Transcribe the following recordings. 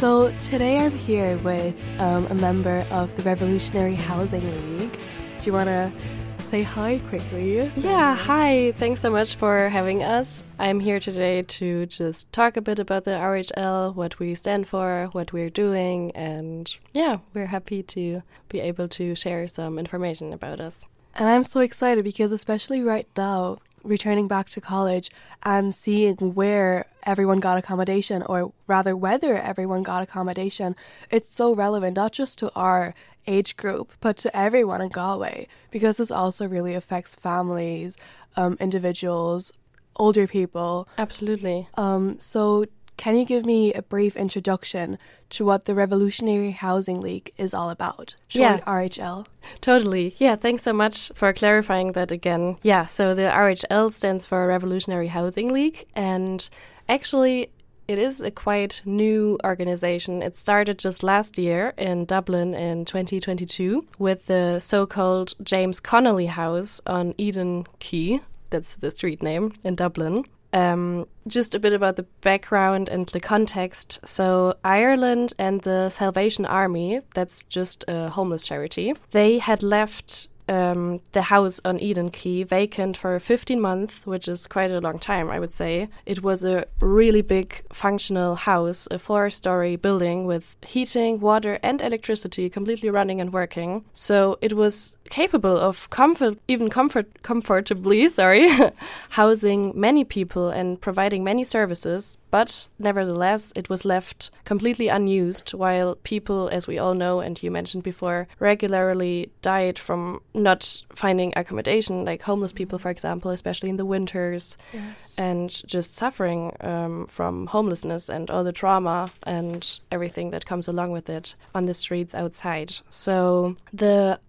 So today I'm here with um, a member of the Revolutionary Housing League. Do you want to say hi quickly? Yeah, hi. Thanks so much for having us. I'm here today to just talk a bit about the RHL, what we stand for, what we're doing, and yeah, we're happy to be able to share some information about us. And I'm so excited because, especially right now, returning back to college and seeing where everyone got accommodation, or rather, whether everyone got accommodation, it's so relevant, not just to our age group, but to everyone in Galway, because this also really affects families, um, individuals, older people. Absolutely. Um, so, can you give me a brief introduction to what the Revolutionary Housing League is all about? Short Yeah. RHL. Totally. Yeah, thanks so much for clarifying that again. Yeah, so the RHL stands for Revolutionary Housing League, and actually, it is a quite new organization. It started just last year in Dublin in 2022 with the so called James Connolly House on Eden Quay. That's the street name in Dublin. Um, just a bit about the background and the context. So, Ireland and the Salvation Army, that's just a homeless charity, they had left um, the house on Eden Quay vacant for 15 months, which is quite a long time, I would say. It was a really big functional house, a four story building with heating, water, and electricity completely running and working. So it was capable of comfort, even comfort, comfortably, sorry, housing many people and providing many services. But nevertheless, it was left completely unused while people, as we all know, and you mentioned before, regularly died from not finding accommodation, like homeless people, for example, especially in the winters, Yes. and just suffering um, from homelessness and all the trauma and everything that comes along with it on the streets outside. So the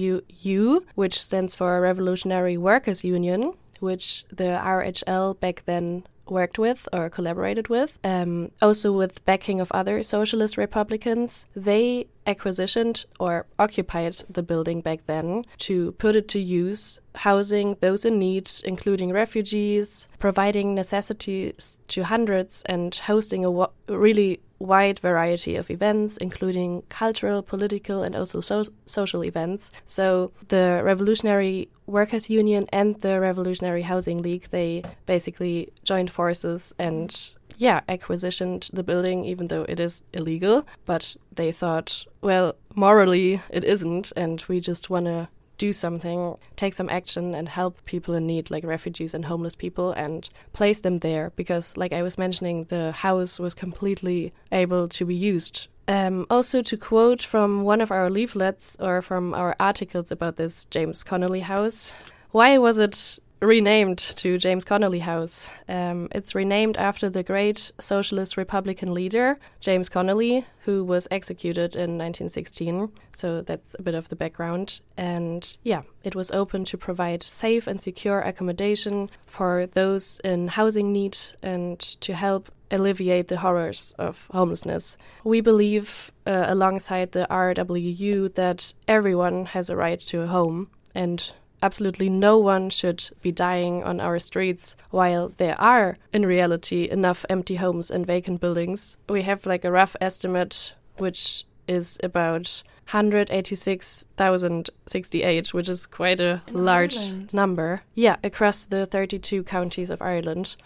RWU, which stands for Revolutionary Workers Union, which the RHL back then worked with or collaborated with, um, also with backing of other socialist republicans, they acquisitioned or occupied the building back then to put it to use, housing those in need, including refugees, providing necessities to hundreds, and hosting a really wide variety of events, including cultural, political, and also so- social events. So the Revolutionary Workers Union and the Revolutionary Housing League, they basically joined forces and yeah, acquisitioned the building, even though it is illegal. But they thought, well, morally it isn't, and we just want to do something, take some action, and help people in need, like refugees and homeless people, and place them there. Because, like I was mentioning, the house was completely able to be used. Um, also, to quote from one of our leaflets or from our articles about this James Connolly house, why was it renamed to James Connolly House. Um, it's renamed after the great socialist Republican leader, James Connolly, who was executed in 1916. So that's a bit of the background. And yeah, it was open to provide safe and secure accommodation for those in housing need and to help alleviate the horrors of homelessness. We believe, uh, alongside the RWU, that everyone has a right to a home and absolutely no one should be dying on our streets while there are in reality enough empty homes and vacant buildings we have like a rough estimate which is about 186,068 which is quite a In large Ireland? number yeah across the 32 counties of Ireland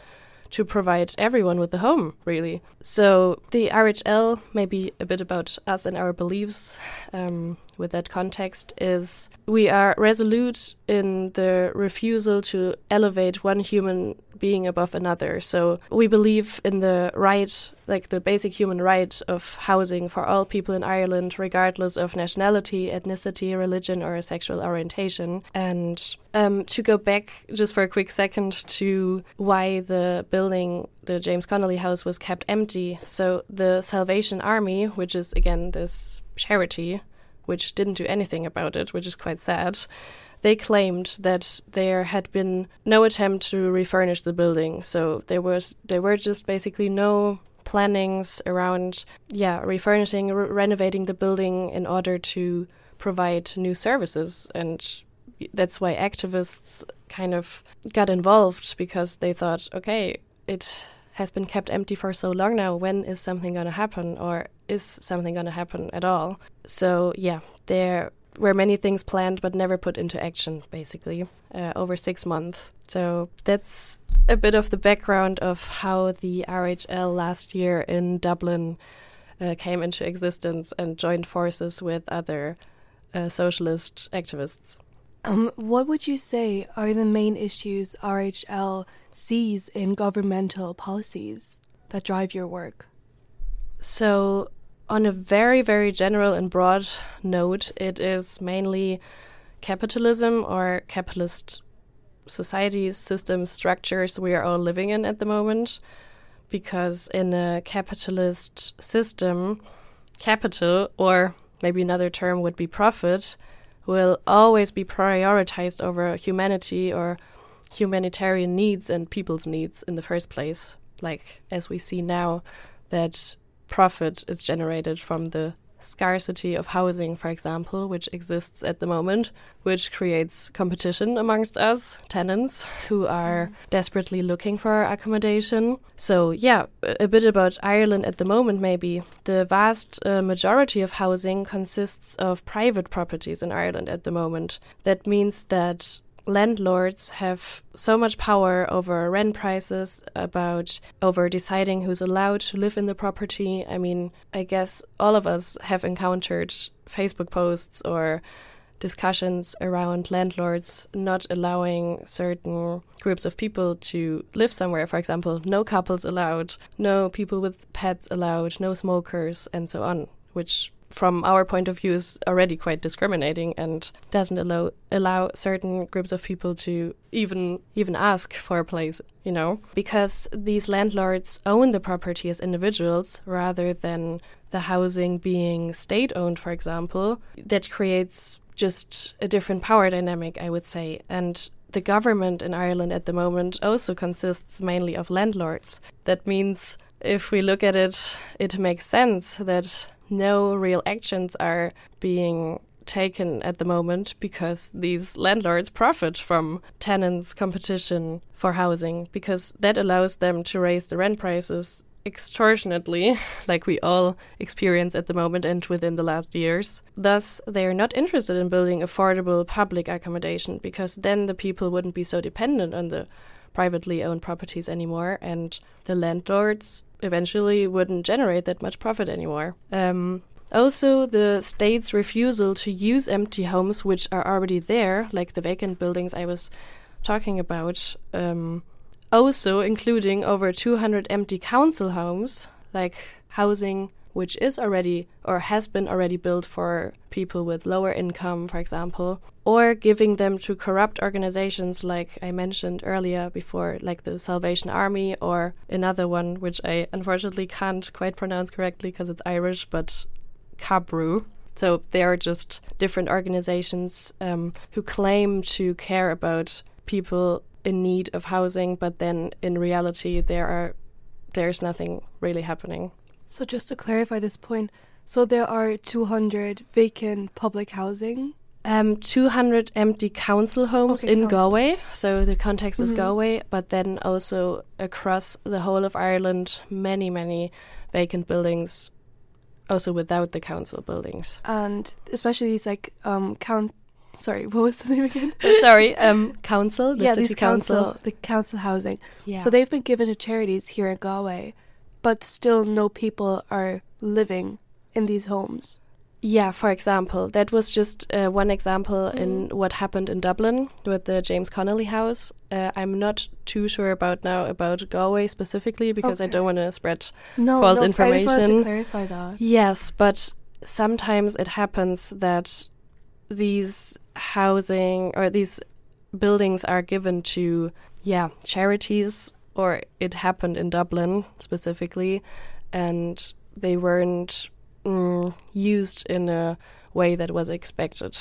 to provide everyone with a home, really. So the RHL, maybe a bit about us and our beliefs um, with that context, is we are resolute in the refusal to elevate one human being above another. So we believe in the right, like the basic human right of housing for all people in Ireland, regardless of nationality, ethnicity, religion, or sexual orientation. And um, to go back just for a quick second to why the building, the James Connolly House, was kept empty. So the Salvation Army, which is again this charity, which didn't do anything about it, which is quite sad. They claimed that there had been no attempt to refurnish the building, so there was there were just basically no plannings around yeah refurnishing re- renovating the building in order to provide new services and that's why activists kind of got involved because they thought okay it has been kept empty for so long now. When is something going to happen, or is something going to happen at all? So, yeah, there were many things planned but never put into action, basically, uh, over six months. So, that's a bit of the background of how the RHL last year in Dublin uh, came into existence and joined forces with other uh, socialist activists. Um, what would you say are the main issues RHL sees in governmental policies that drive your work? So, on a very, very general and broad note, it is mainly capitalism or capitalist societies, systems, structures we are all living in at the moment. Because in a capitalist system, capital, or maybe another term would be profit, will always be prioritized over humanity or humanitarian needs and people's needs in the first place. Like, as we see now, that profit is generated from the scarcity of housing, for example, which exists at the moment, which creates competition amongst us tenants who are desperately looking for accommodation. So, yeah, a bit about Ireland at the moment, maybe. The vast uh, majority of housing consists of private properties in Ireland at the moment. That means that landlords have so much power over rent prices, about over deciding who's allowed to live in the property. I mean, I guess all of us have encountered Facebook posts or discussions around landlords not allowing certain groups of people to live somewhere. For example, no couples allowed, no people with pets allowed, no smokers, and so on, which from our point of view is already quite discriminating and doesn't allow allow certain groups of people to even even ask for a place you know because these landlords own the property as individuals rather than the housing being state owned for example that creates just a different power dynamic i would say and the government in Ireland at the moment also consists mainly of landlords. That means if we look at it, it makes sense that no real actions are being taken at the moment because these landlords profit from tenants' competition for housing because that allows them to raise the rent prices extortionately, like we all experience at the moment and within the last years. Thus, they are not interested in building affordable public accommodation because then the people wouldn't be so dependent on the privately owned properties anymore, and the landlords eventually wouldn't generate that much profit anymore. Um, also, the state's refusal to use empty homes which are already there, like the vacant buildings I was talking about, um, also including over 200 empty council homes, like housing which is already or has been already built for people with lower income, for example, or giving them to corrupt organizations like I mentioned earlier before, like the Salvation Army, or another one which I unfortunately can't quite pronounce correctly because it's Irish, but Cabru. So they are just different organizations um, who claim to care about people in need of housing, but then in reality there are there's nothing really happening. So just to clarify this point, so there are 200 vacant public housing. Um, 200 empty council homes Okay, in council. Galway. So the context is Mhm. Galway, but then also across the whole of Ireland, many, many vacant buildings, also without the council buildings. And especially these like um count sorry, what was the name again? Uh, Sorry, um, council, the yeah, city these council. council the council housing. Yeah. So they've been given to charities here in Galway, but still no people are living in these homes. Yeah, for example, that was just uh, one example in what happened in Dublin with the James Connolly House. Uh, I'm not too sure about now about Galway specifically because I don't want to spread No, false no, I just wanted information. to clarify that. Yes, but sometimes it happens that these housing or these buildings are given to, yeah, charities, or it happened in Dublin specifically, and they weren't mm, used in a way that was expected.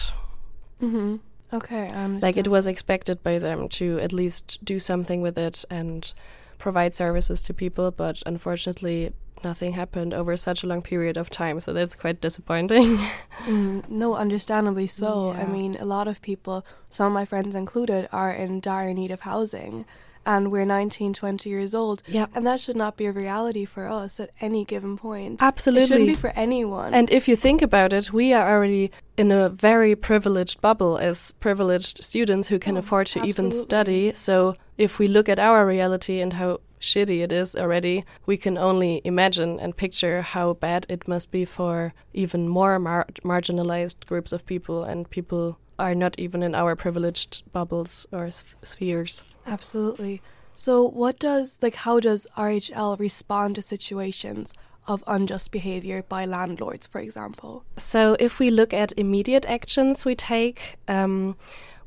Mm-hmm. Okay, I understand. Like it was expected by them to at least do something with it and provide services to people, but unfortunately, nothing happened over such a long period of time. So that's quite disappointing. Mm, no, understandably so. I mean, a lot of people, some of my friends included, are in dire need of housing. And we're 19, 20 years old. Yeah. And that should not be a reality for us at any given point. Absolutely. It shouldn't be for anyone. And if you think about it, we are already in a very privileged bubble as privileged students who can Oh, afford to even study. So if we look at our reality and how shitty it is already, we can only imagine and picture how bad it must be for even more mar- marginalized groups of people and people are not even in our privileged bubbles or s- spheres. Absolutely. So, what does, like, how does RHL respond to situations of unjust behavior by landlords, for example? So, if we look at immediate actions we take, um,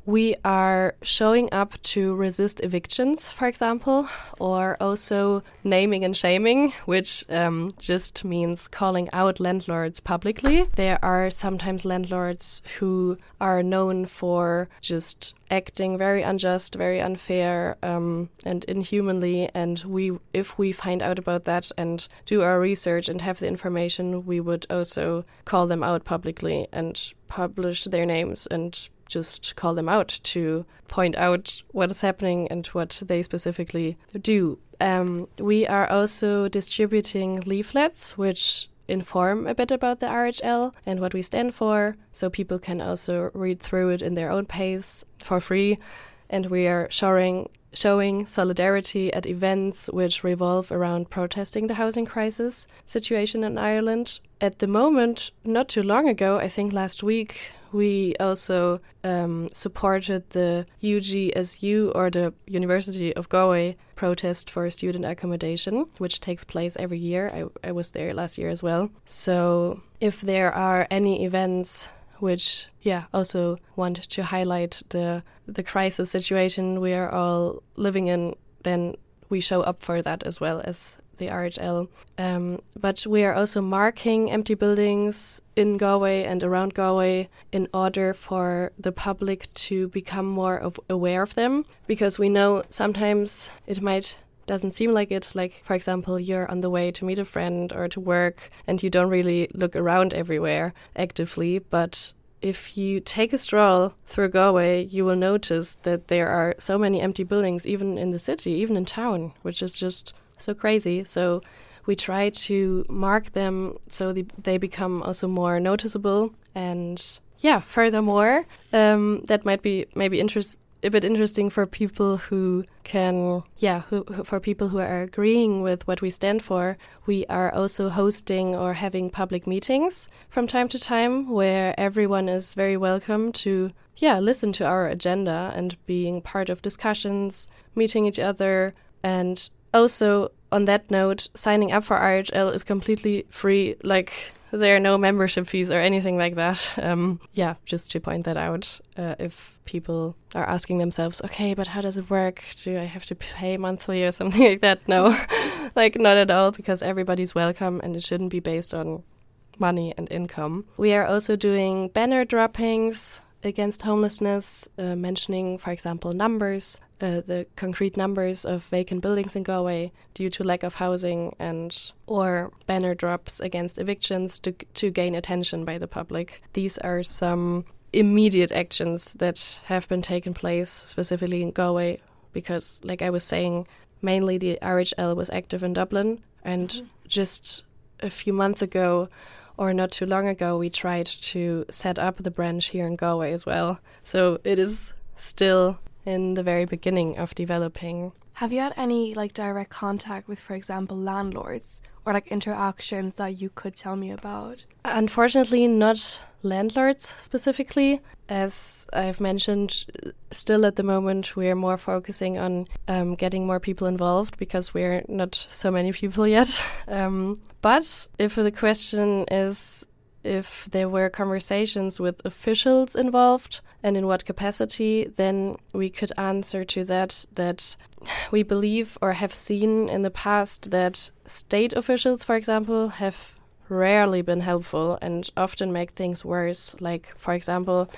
we are showing up to resist evictions, for example, or also naming and shaming, which um, just means calling out landlords publicly. There are sometimes landlords who are known for just acting very unjust, very unfair, um, and inhumanly. And we, if we find out about that and do our research and have the information, we would also call them out publicly and publish their names and just call them out to point out what is happening and what they specifically do. Um, we are also distributing leaflets, which inform a bit about the RHL and what we stand for, so people can also read through it in their own pace for free. And we are showing showing solidarity at events which revolve around protesting the housing crisis situation in Ireland. At the moment, not too long ago, I think last week, we also um, supported the UGSU or the University of Galway protest for student accommodation, which takes place every year. I, I was there last year as well. So if there are any events which yeah also want to highlight the the crisis situation we are all living in then we show up for that as well as the RHL. Um, but we are also marking empty buildings in Galway and around Galway in order for the public to become more of aware of them because we know sometimes it might doesn't seem like it like for example you're on the way to meet a friend or to work and you don't really look around everywhere actively but if you take a stroll through Galway, you will notice that there are so many empty buildings, even in the city, even in town, which is just so crazy. So we try to mark them so the, they become also more noticeable. And yeah, furthermore, um, that might be maybe interest a bit interesting for people who can, yeah, who, who, for people who are agreeing with what we stand for. We are also hosting or having public meetings from time to time where everyone is very welcome to, yeah, listen to our agenda and being part of discussions, meeting each other, and also on that note, signing up for RHL is completely free. Like there are no membership fees or anything like that. Um, yeah, just to point that out. Uh, if people are asking themselves, okay, but how does it work? Do I have to pay monthly or something like that? No, like not at all, because everybody's welcome and it shouldn't be based on money and income. We are also doing banner droppings against homelessness, uh, mentioning, for example, numbers uh, the concrete numbers of vacant buildings in Galway due to lack of housing and or banner drops against evictions to to gain attention by the public. These are some immediate actions that have been taken place specifically in Galway because like I was saying mainly the RHL was active in Dublin and mm -hmm. just a few months ago or not too long ago we tried to set up the branch here in Galway as well. So it is still in the very beginning of developing. Have you had any like direct contact with, for example, landlords or like interactions that you could tell me about? Unfortunately, not landlords specifically. As I've mentioned, still at the moment, we're more focusing on um, getting more people involved because we're not so many people yet. um, but if the question is if there were conversations with officials involved and in what capacity, then we could answer to that that we believe or have seen in the past that state officials, for example, have rarely been helpful and often make things worse. Like, for example,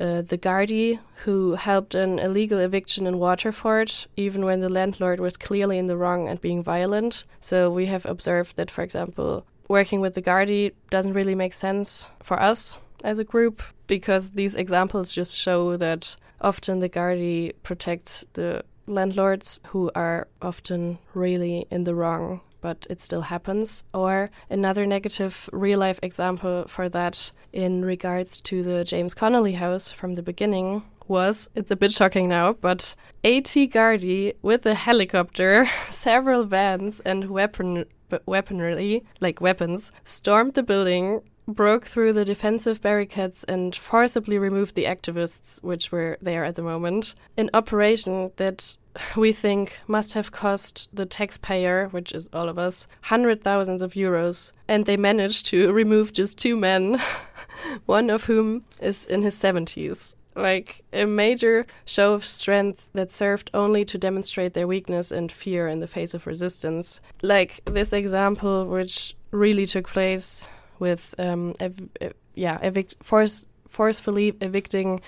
uh, the Gardaí, who helped an illegal eviction in Waterford, even when the landlord was clearly in the wrong and being violent. So we have observed that, for example, working with the Gardaí doesn't really make sense for us as a group because these examples just show that often the Gardaí protects the landlords who are often really in the wrong, but it still happens. Or another negative real life example for that in regards to the James Connolly house from the beginning was it's a bit shocking now, but AT Gardaí with a helicopter, several vans, and weapon weaponry like weapons stormed the building broke through the defensive barricades and forcibly removed the activists which were there at the moment. An operation that we think must have cost the taxpayer, which is all of us, hundred thousands of euros. And they managed to remove just two men, one of whom is in his 70s. Like a major show of strength that served only to demonstrate their weakness and fear in the face of resistance. Like this example, which really took place with um, ev yeah evict force forcefully evicting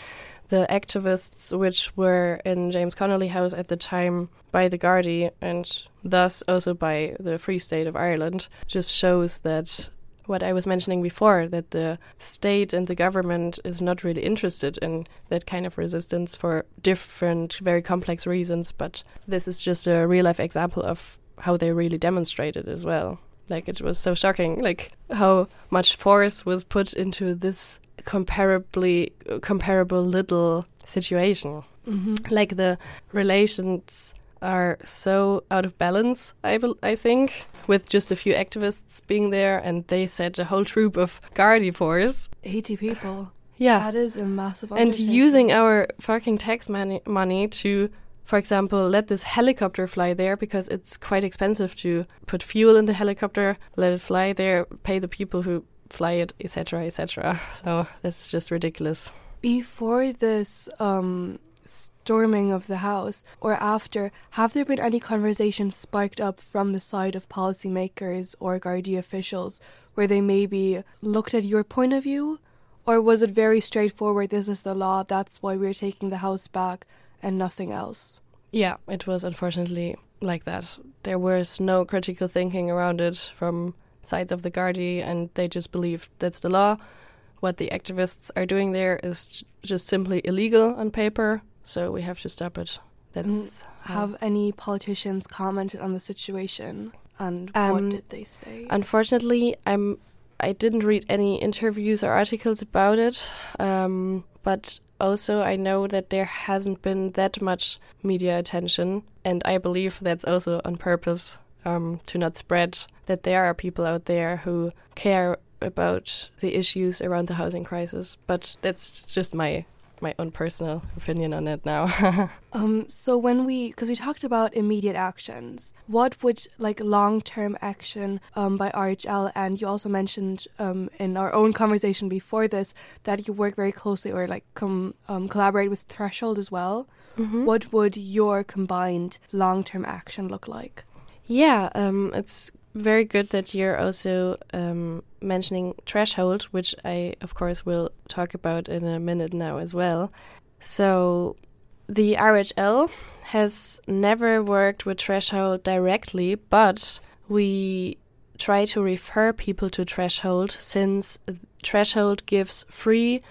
the activists which were in James Connolly House at the time by the Gardaí and thus also by the Free State of Ireland just shows that what I was mentioning before that the state and the government is not really interested in that kind of resistance for different very complex reasons but this is just a real life example of how they really demonstrated as well like it was so shocking, like how much force was put into this comparably comparable little situation. Mm -hmm. Like the relations are so out of balance. I I think with just a few activists being there, and they set a whole troop of Gardaí force, eighty people. Yeah, that is a massive. And using our fucking tax money money to for example, let this helicopter fly there because it's quite expensive to put fuel in the helicopter, let it fly there, pay the people who fly it, etc., etc. So that's just ridiculous. Before this um, storming of the house or after, have there been any conversations spiked up from the side of policymakers or Gardaí officials where they maybe looked at your point of view? Or was it very straightforward, this is the law, that's why we're taking the house back? and nothing else. Yeah, it was unfortunately like that. There was no critical thinking around it from sides of the Gardaí, and they just believed that's the law. What the activists are doing there is just simply illegal on paper, so we have to stop it. That's have any politicians commented on the situation, and um, what did they say? Unfortunately, I'm I didn't read any interviews or articles about it, um, but also I know that there hasn't been that much media attention, and I believe that's also on purpose um, to not spread that there are people out there who care about the issues around the housing crisis. But that's just my my own personal opinion on it now. um, so when we, because we talked about immediate actions, what would like long-term action um, by RHL, and you also mentioned um, in our own conversation before this that you work very closely or like com- um, collaborate with Threshold as well. Mm-hmm. What would your combined long-term action look like? Yeah, um, it's very good that you're also um, mentioning threshold, which I, of course, will talk about in a minute now as well. So, the RHL has never worked with threshold directly, but we try to refer people to threshold since threshold gives free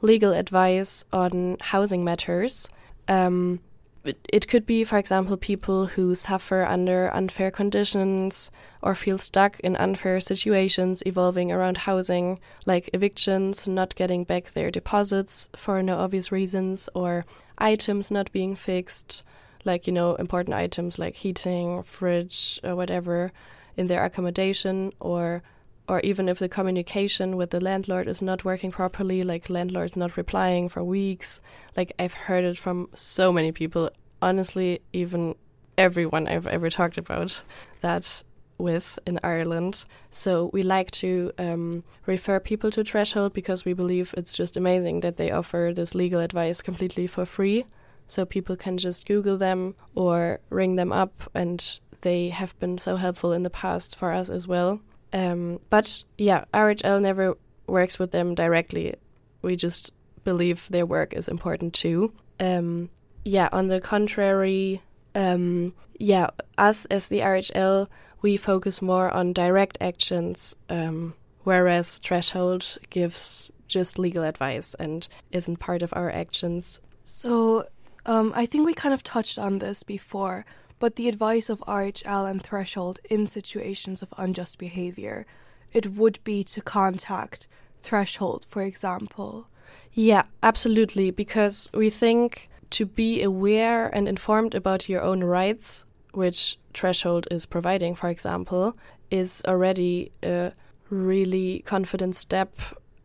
legal advice on housing matters. Um, it could be, for example, people who suffer under unfair conditions or feel stuck in unfair situations evolving around housing, like evictions, not getting back their deposits for no obvious reasons, or items not being fixed, like, you know, important items like heating, fridge, or whatever in their accommodation, or or even if the communication with the landlord is not working properly, like landlord's not replying for weeks. Like I've heard it from so many people. Honestly, even everyone I've ever talked about that with in Ireland. So we like to um, refer people to Threshold because we believe it's just amazing that they offer this legal advice completely for free. So people can just Google them or ring them up, and they have been so helpful in the past for us as well. Um, but yeah, RHL never works with them directly. We just believe their work is important too. Um, yeah, on the contrary, um, yeah, us as the RHL, we focus more on direct actions, um, whereas Threshold gives just legal advice and isn't part of our actions. So, Um, I think we kind of touched on this before, but the advice of RHL and Threshold in situations of unjust behavior, it would be to contact Threshold, for example. Yeah, absolutely, because we think to be aware and informed about your own rights, which Threshold is providing, for example, is already a really confident step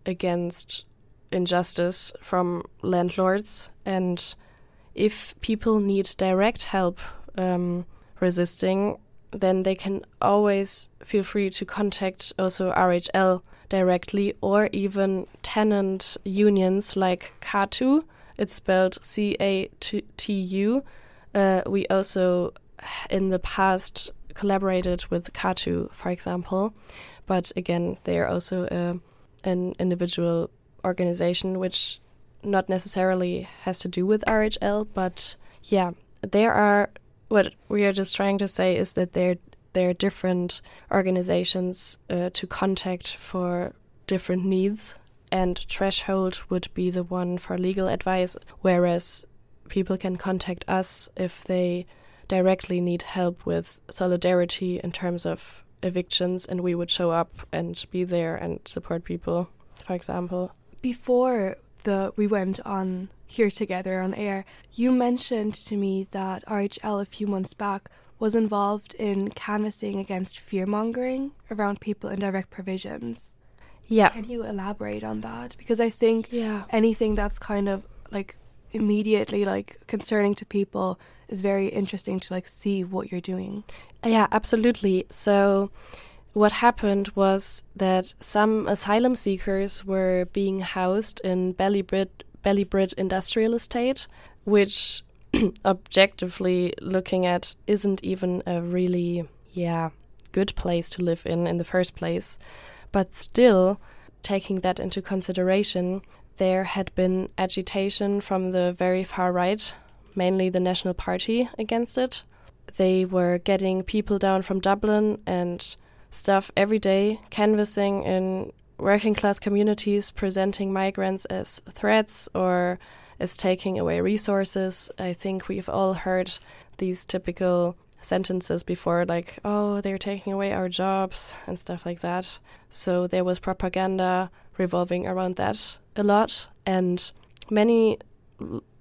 against injustice from landlords. And if people need direct help um, resisting, then they can always feel free to contact also RHL directly or even tenant unions like CATU. It's spelled C A T U. Uh, we also, in the past, collaborated with CATU, for example, but again, they are also a, an individual organization which not necessarily has to do with RHL, but yeah, there are what we are just trying to say is that there there are different organizations uh, to contact for different needs, and Threshold would be the one for legal advice, whereas people can contact us if they directly need help with solidarity in terms of evictions, and we would show up and be there and support people, for example. Before the we went on here together on air, you mentioned to me that RHL a few months back was involved in canvassing against fear mongering around people in direct provisions. Yeah. Can you elaborate on that? Because I think yeah. anything that's kind of like immediately like concerning to people is very interesting to like see what you're doing. Yeah, absolutely. So what happened was that some asylum seekers were being housed in Ballybrit Industrial Estate, which objectively looking at isn't even a really, yeah, good place to live in in the first place. But still, taking that into consideration, there had been agitation from the very far right, mainly the National Party, against it. They were getting people down from Dublin and stuff every day, canvassing in working class communities, presenting migrants as threats or as taking away resources. I think we've all heard these typical sentences before, like, oh, they're taking away our jobs and stuff like that. So there was propaganda revolving around that a lot. And many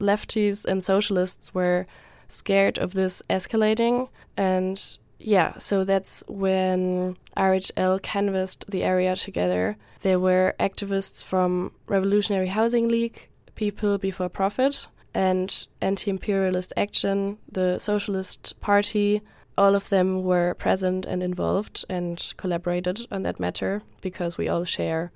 lefties and socialists were scared of this escalating and yeah, so that's when RHL canvassed the area together. There were activists from Revolutionary Housing League, People Before Profit, and Anti Imperialist Action, the Socialist Party. All of them were present and involved and collaborated on that matter because we all share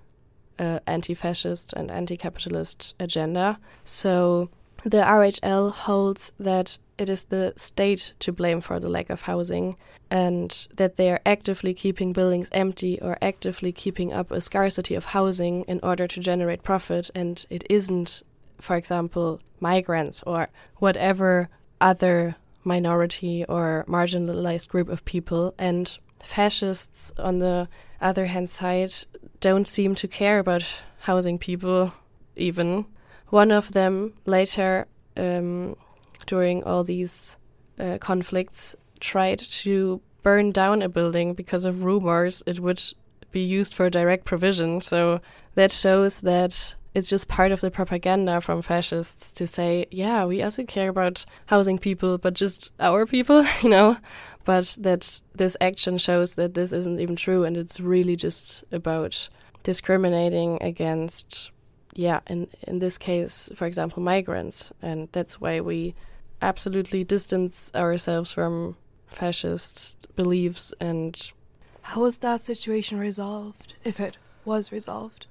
uh, anti fascist and anti capitalist agenda. So the RHL holds that it is the state to blame for the lack of housing and that they are actively keeping buildings empty or actively keeping up a scarcity of housing in order to generate profit. And it isn't for example migrants or whatever other minority or marginalized group of people. And fascists on the other hand side don't seem to care about housing people even one of them later um, during all these uh, conflicts tried to burn down a building because of rumors it would be used for direct provision. So that shows that it's just part of the propaganda from fascists to say, yeah, we also care about housing people, but just our people, you know. But that this action shows that this isn't even true, and it's really just about discriminating against, yeah, in in this case, for example, migrants, and that's why we absolutely distance ourselves from fascist beliefs and how was that situation resolved if it was resolved?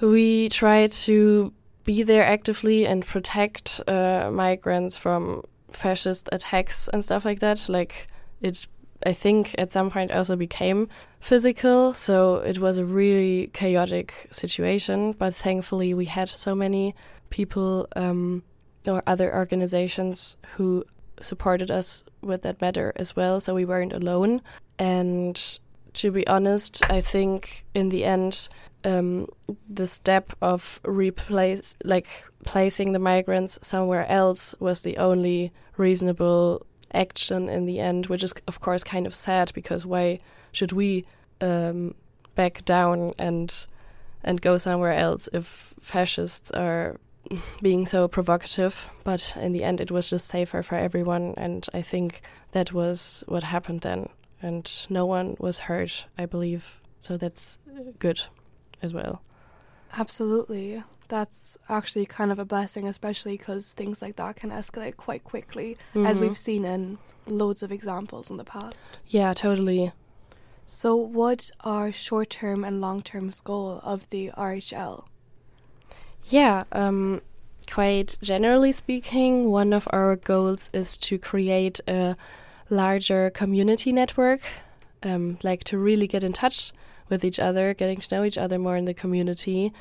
We try to be there actively and protect uh, migrants from fascist attacks and stuff like that. Like it i think at some point also became physical so it was a really chaotic situation but thankfully we had so many people um, or other organizations who supported us with that matter as well, so we weren't alone. And to be honest, I think in the end, um, the step of replace like placing the migrants somewhere else was the only reasonable action in the end, which is of course kind of sad because why should we um, back down and and go somewhere else if fascists are being so provocative? But in the end, it was just safer for everyone, and I think that was what happened then, and no one was hurt, I believe. So that's good as well. Absolutely. That's actually kind of a blessing, especially because things like that can escalate quite quickly, mm -hmm. as mm-hmm. we've seen in loads of examples in the past. Yeah, totally. So, what are short term and long term goal of the RHL? Yeah, um, quite generally speaking, one of our goals is to create a larger community network, um, like to really get in touch with each other, getting to know each other more in the community,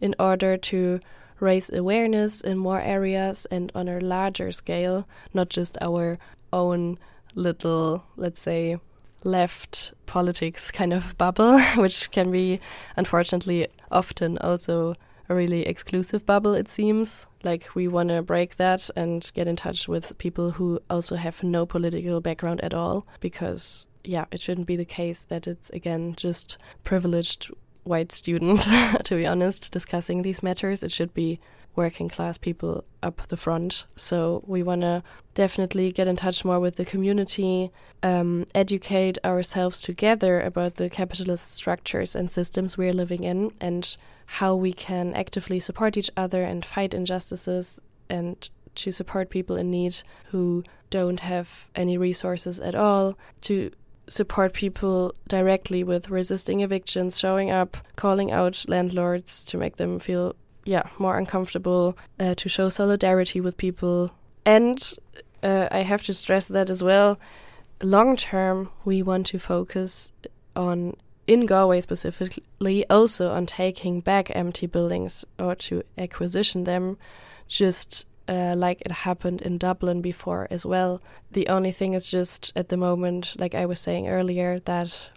in order to raise awareness in more areas and on a larger scale, not just our own little, let's say, left politics kind of bubble, which can be unfortunately often also a really exclusive bubble, it seems. Like, we want to break that and get in touch with people who also have no political background at all, because, yeah, it shouldn't be the case that it's, again, just privileged white students, to be honest, discussing these matters. It should be working class people up the front. So we want to definitely get in touch more with the community, um, educate ourselves together about the capitalist structures and systems we're living in, and how we can actively support each other and fight injustices and to support people in need who don't have any resources at all, to support people directly with resisting evictions, showing up, calling out landlords to make them feel yeah more uncomfortable, uh, to show solidarity with people, and uh, I have to stress that as well. Long term, we want to focus on in Galway specifically also on taking back empty buildings or to acquisition them, just uh, like it happened in Dublin before as well. The only thing is just at the moment, like I was saying earlier, that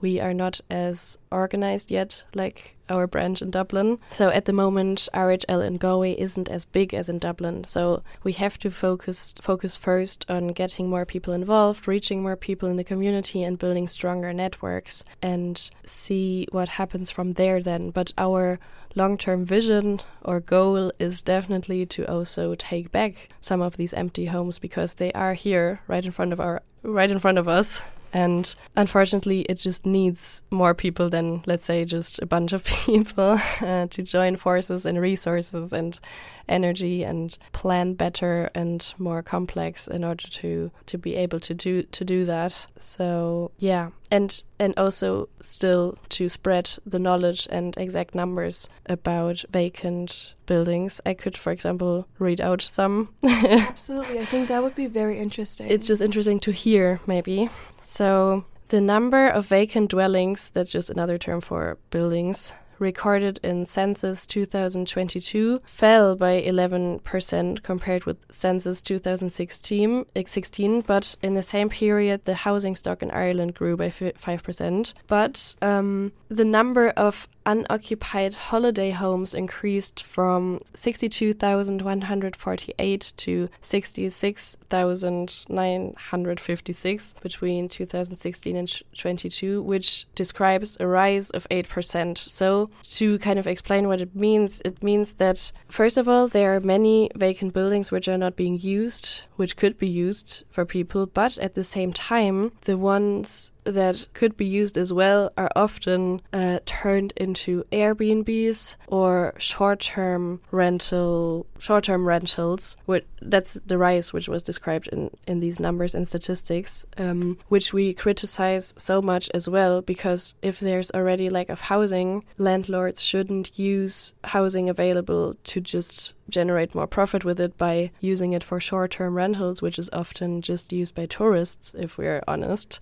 we are not as organized yet, like our branch in Dublin. So at the moment, RHL in Galway isn't as big as in Dublin. So we have to focus focus first on getting more people involved, reaching more people in the community, and building stronger networks, and see what happens from there. Then, but our long-term vision or goal is definitely to also take back some of these empty homes because they are here right in front of our right in front of us and unfortunately, it just needs more people than, let's say, just a bunch of people uh, to join forces and resources and energy and plan better and more complex in order to to be able to do to do that. So yeah, and and also still to spread the knowledge and exact numbers about vacant buildings. I could, for example, read out some. Absolutely, I think that would be very interesting. It's just interesting to hear, maybe. So the number of vacant dwellings, that's just another term for buildings, recorded in census 2022 fell by 11% compared with census 2016, 16, but in the same period, the housing stock in Ireland grew by 5%. But um, the number of unoccupied holiday homes increased from 62,148 to 66,956 between 2016 and 22, which describes a rise of 8%. So, to kind of explain what it means, it means that, first of all, there are many vacant buildings which are not being used, which could be used for people, but at the same time, the ones that could be used as well are often uh, turned into Airbnbs or short-term rental short-term rentals. Which, that's the rise which was described in in these numbers and statistics, um, which we criticize so much as well because if there's already lack of housing, landlords shouldn't use housing available to just generate more profit with it by using it for short term rentals, which is often just used by tourists, if we're honest,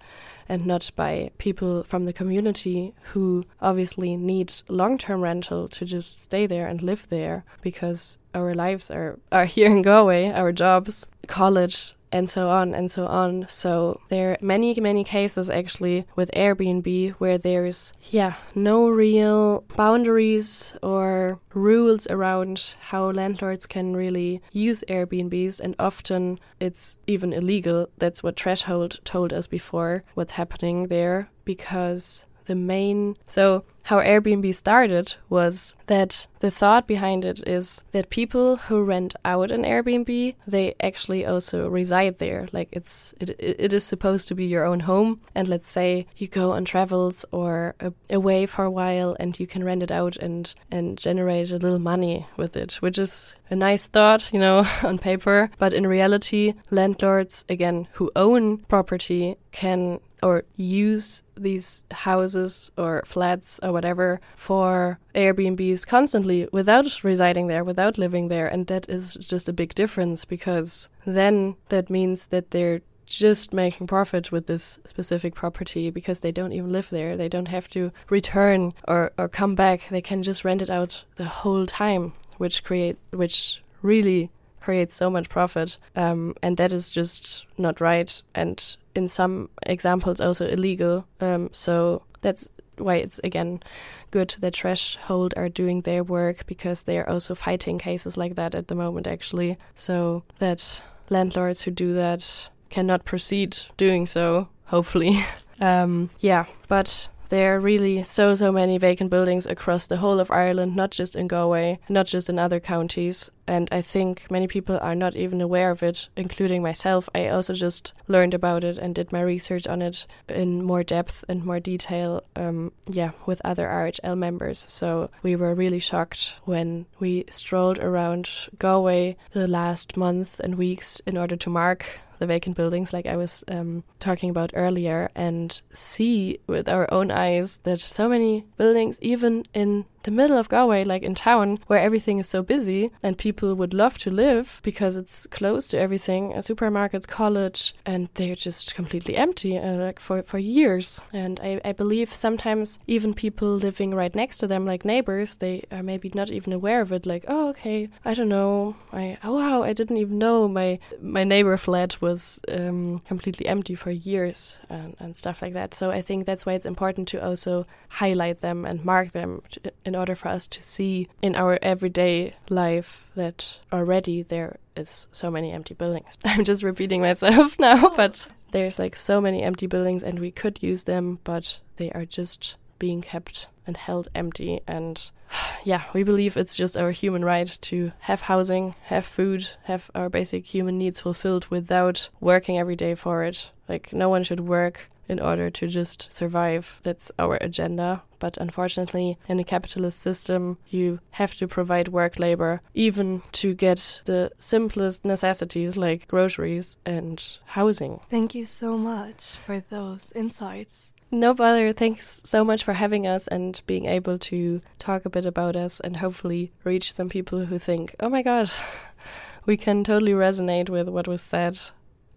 and not by people from the community who obviously need long term rental to just stay there and live there because our lives are, are here in Galway, our jobs, college, and so on and so on. So there are many, many cases actually with Airbnb where there's, yeah, no real boundaries or rules around how landlords can really use Airbnbs, and often it's even illegal. That's what Threshold told us before, what's happening there, because the main. So, how Airbnb started was that the thought behind it is that people who rent out an Airbnb, they actually also reside there. Like it's it, it is supposed to be your own home. And let's say you go on travels or a, away for a while, and you can rent it out and and generate a little money with it, which is a nice thought, you know, on paper. But in reality, landlords again who own property can or use these houses or flats or whatever for Airbnbs constantly without residing there, without living there. And that is just a big difference because then that means that they're just making profit with this specific property because they don't even live there. They don't have to return or, or come back. They can just rent it out the whole time, which create which really creates so much profit. Um, and that is just not right. And in some examples also illegal. Um, so that's why it's again good that Threshold are doing their work because they are also fighting cases like that at the moment actually. So that landlords who do that cannot proceed doing so, hopefully. um, yeah, but there are really so, so many vacant buildings across the whole of Ireland, not just in Galway, not just in other counties. And I think many people are not even aware of it, including myself. I also just learned about it and did my research on it in more depth and more detail, um, yeah, with other RHL members. So we were really shocked when we strolled around Galway the last month and weeks in order to mark the vacant buildings, like I was um, talking about earlier, and see with our own eyes that so many buildings, even in the middle of Galway, like in town, where everything is so busy and people would love to live because it's close to everything, a supermarkets, college, and they're just completely empty, uh, like for, for years. And I, I believe sometimes even people living right next to them, like neighbors, they are maybe not even aware of it. Like, oh, okay, I don't know, I oh wow, I didn't even know my my neighbor flat was um, completely empty for years and, and stuff like that. So I think that's why it's important to also highlight them and mark them in in order for us to see in our everyday life that already there is so many empty buildings. I'm just repeating myself now, but there's like so many empty buildings and we could use them, but they are just being kept and held empty and yeah, we believe it's just our human right to have housing, have food, have our basic human needs fulfilled without working every day for it. Like, no one should work in order to just survive. That's our agenda. But unfortunately, in a capitalist system, you have to provide work labor even to get the simplest necessities like groceries and housing. Thank you so much for those insights. No bother. Thanks so much for having us and being able to talk a bit about us and hopefully reach some people who think, oh my god, we can totally resonate with what was said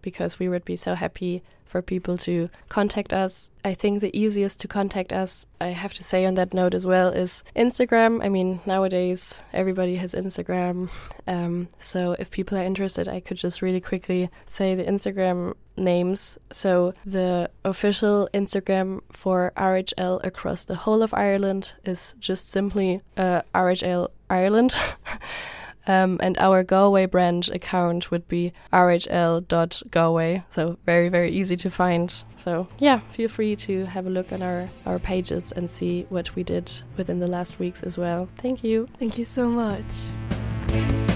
because we would be so happy for people to contact us. I think the easiest to contact us, I have to say on that note as well, is Instagram. I mean, nowadays everybody has Instagram. Um, so if people are interested, I could just really quickly say the Instagram names. So the official Instagram for RHL across the whole of Ireland is just simply uh, RHL Ireland. Um, and our Galway branch account would be rhl.galway. So very, very easy to find. So yeah, feel free to have a look on our, our pages and see what we did within the last weeks as well. Thank you. Thank you so much.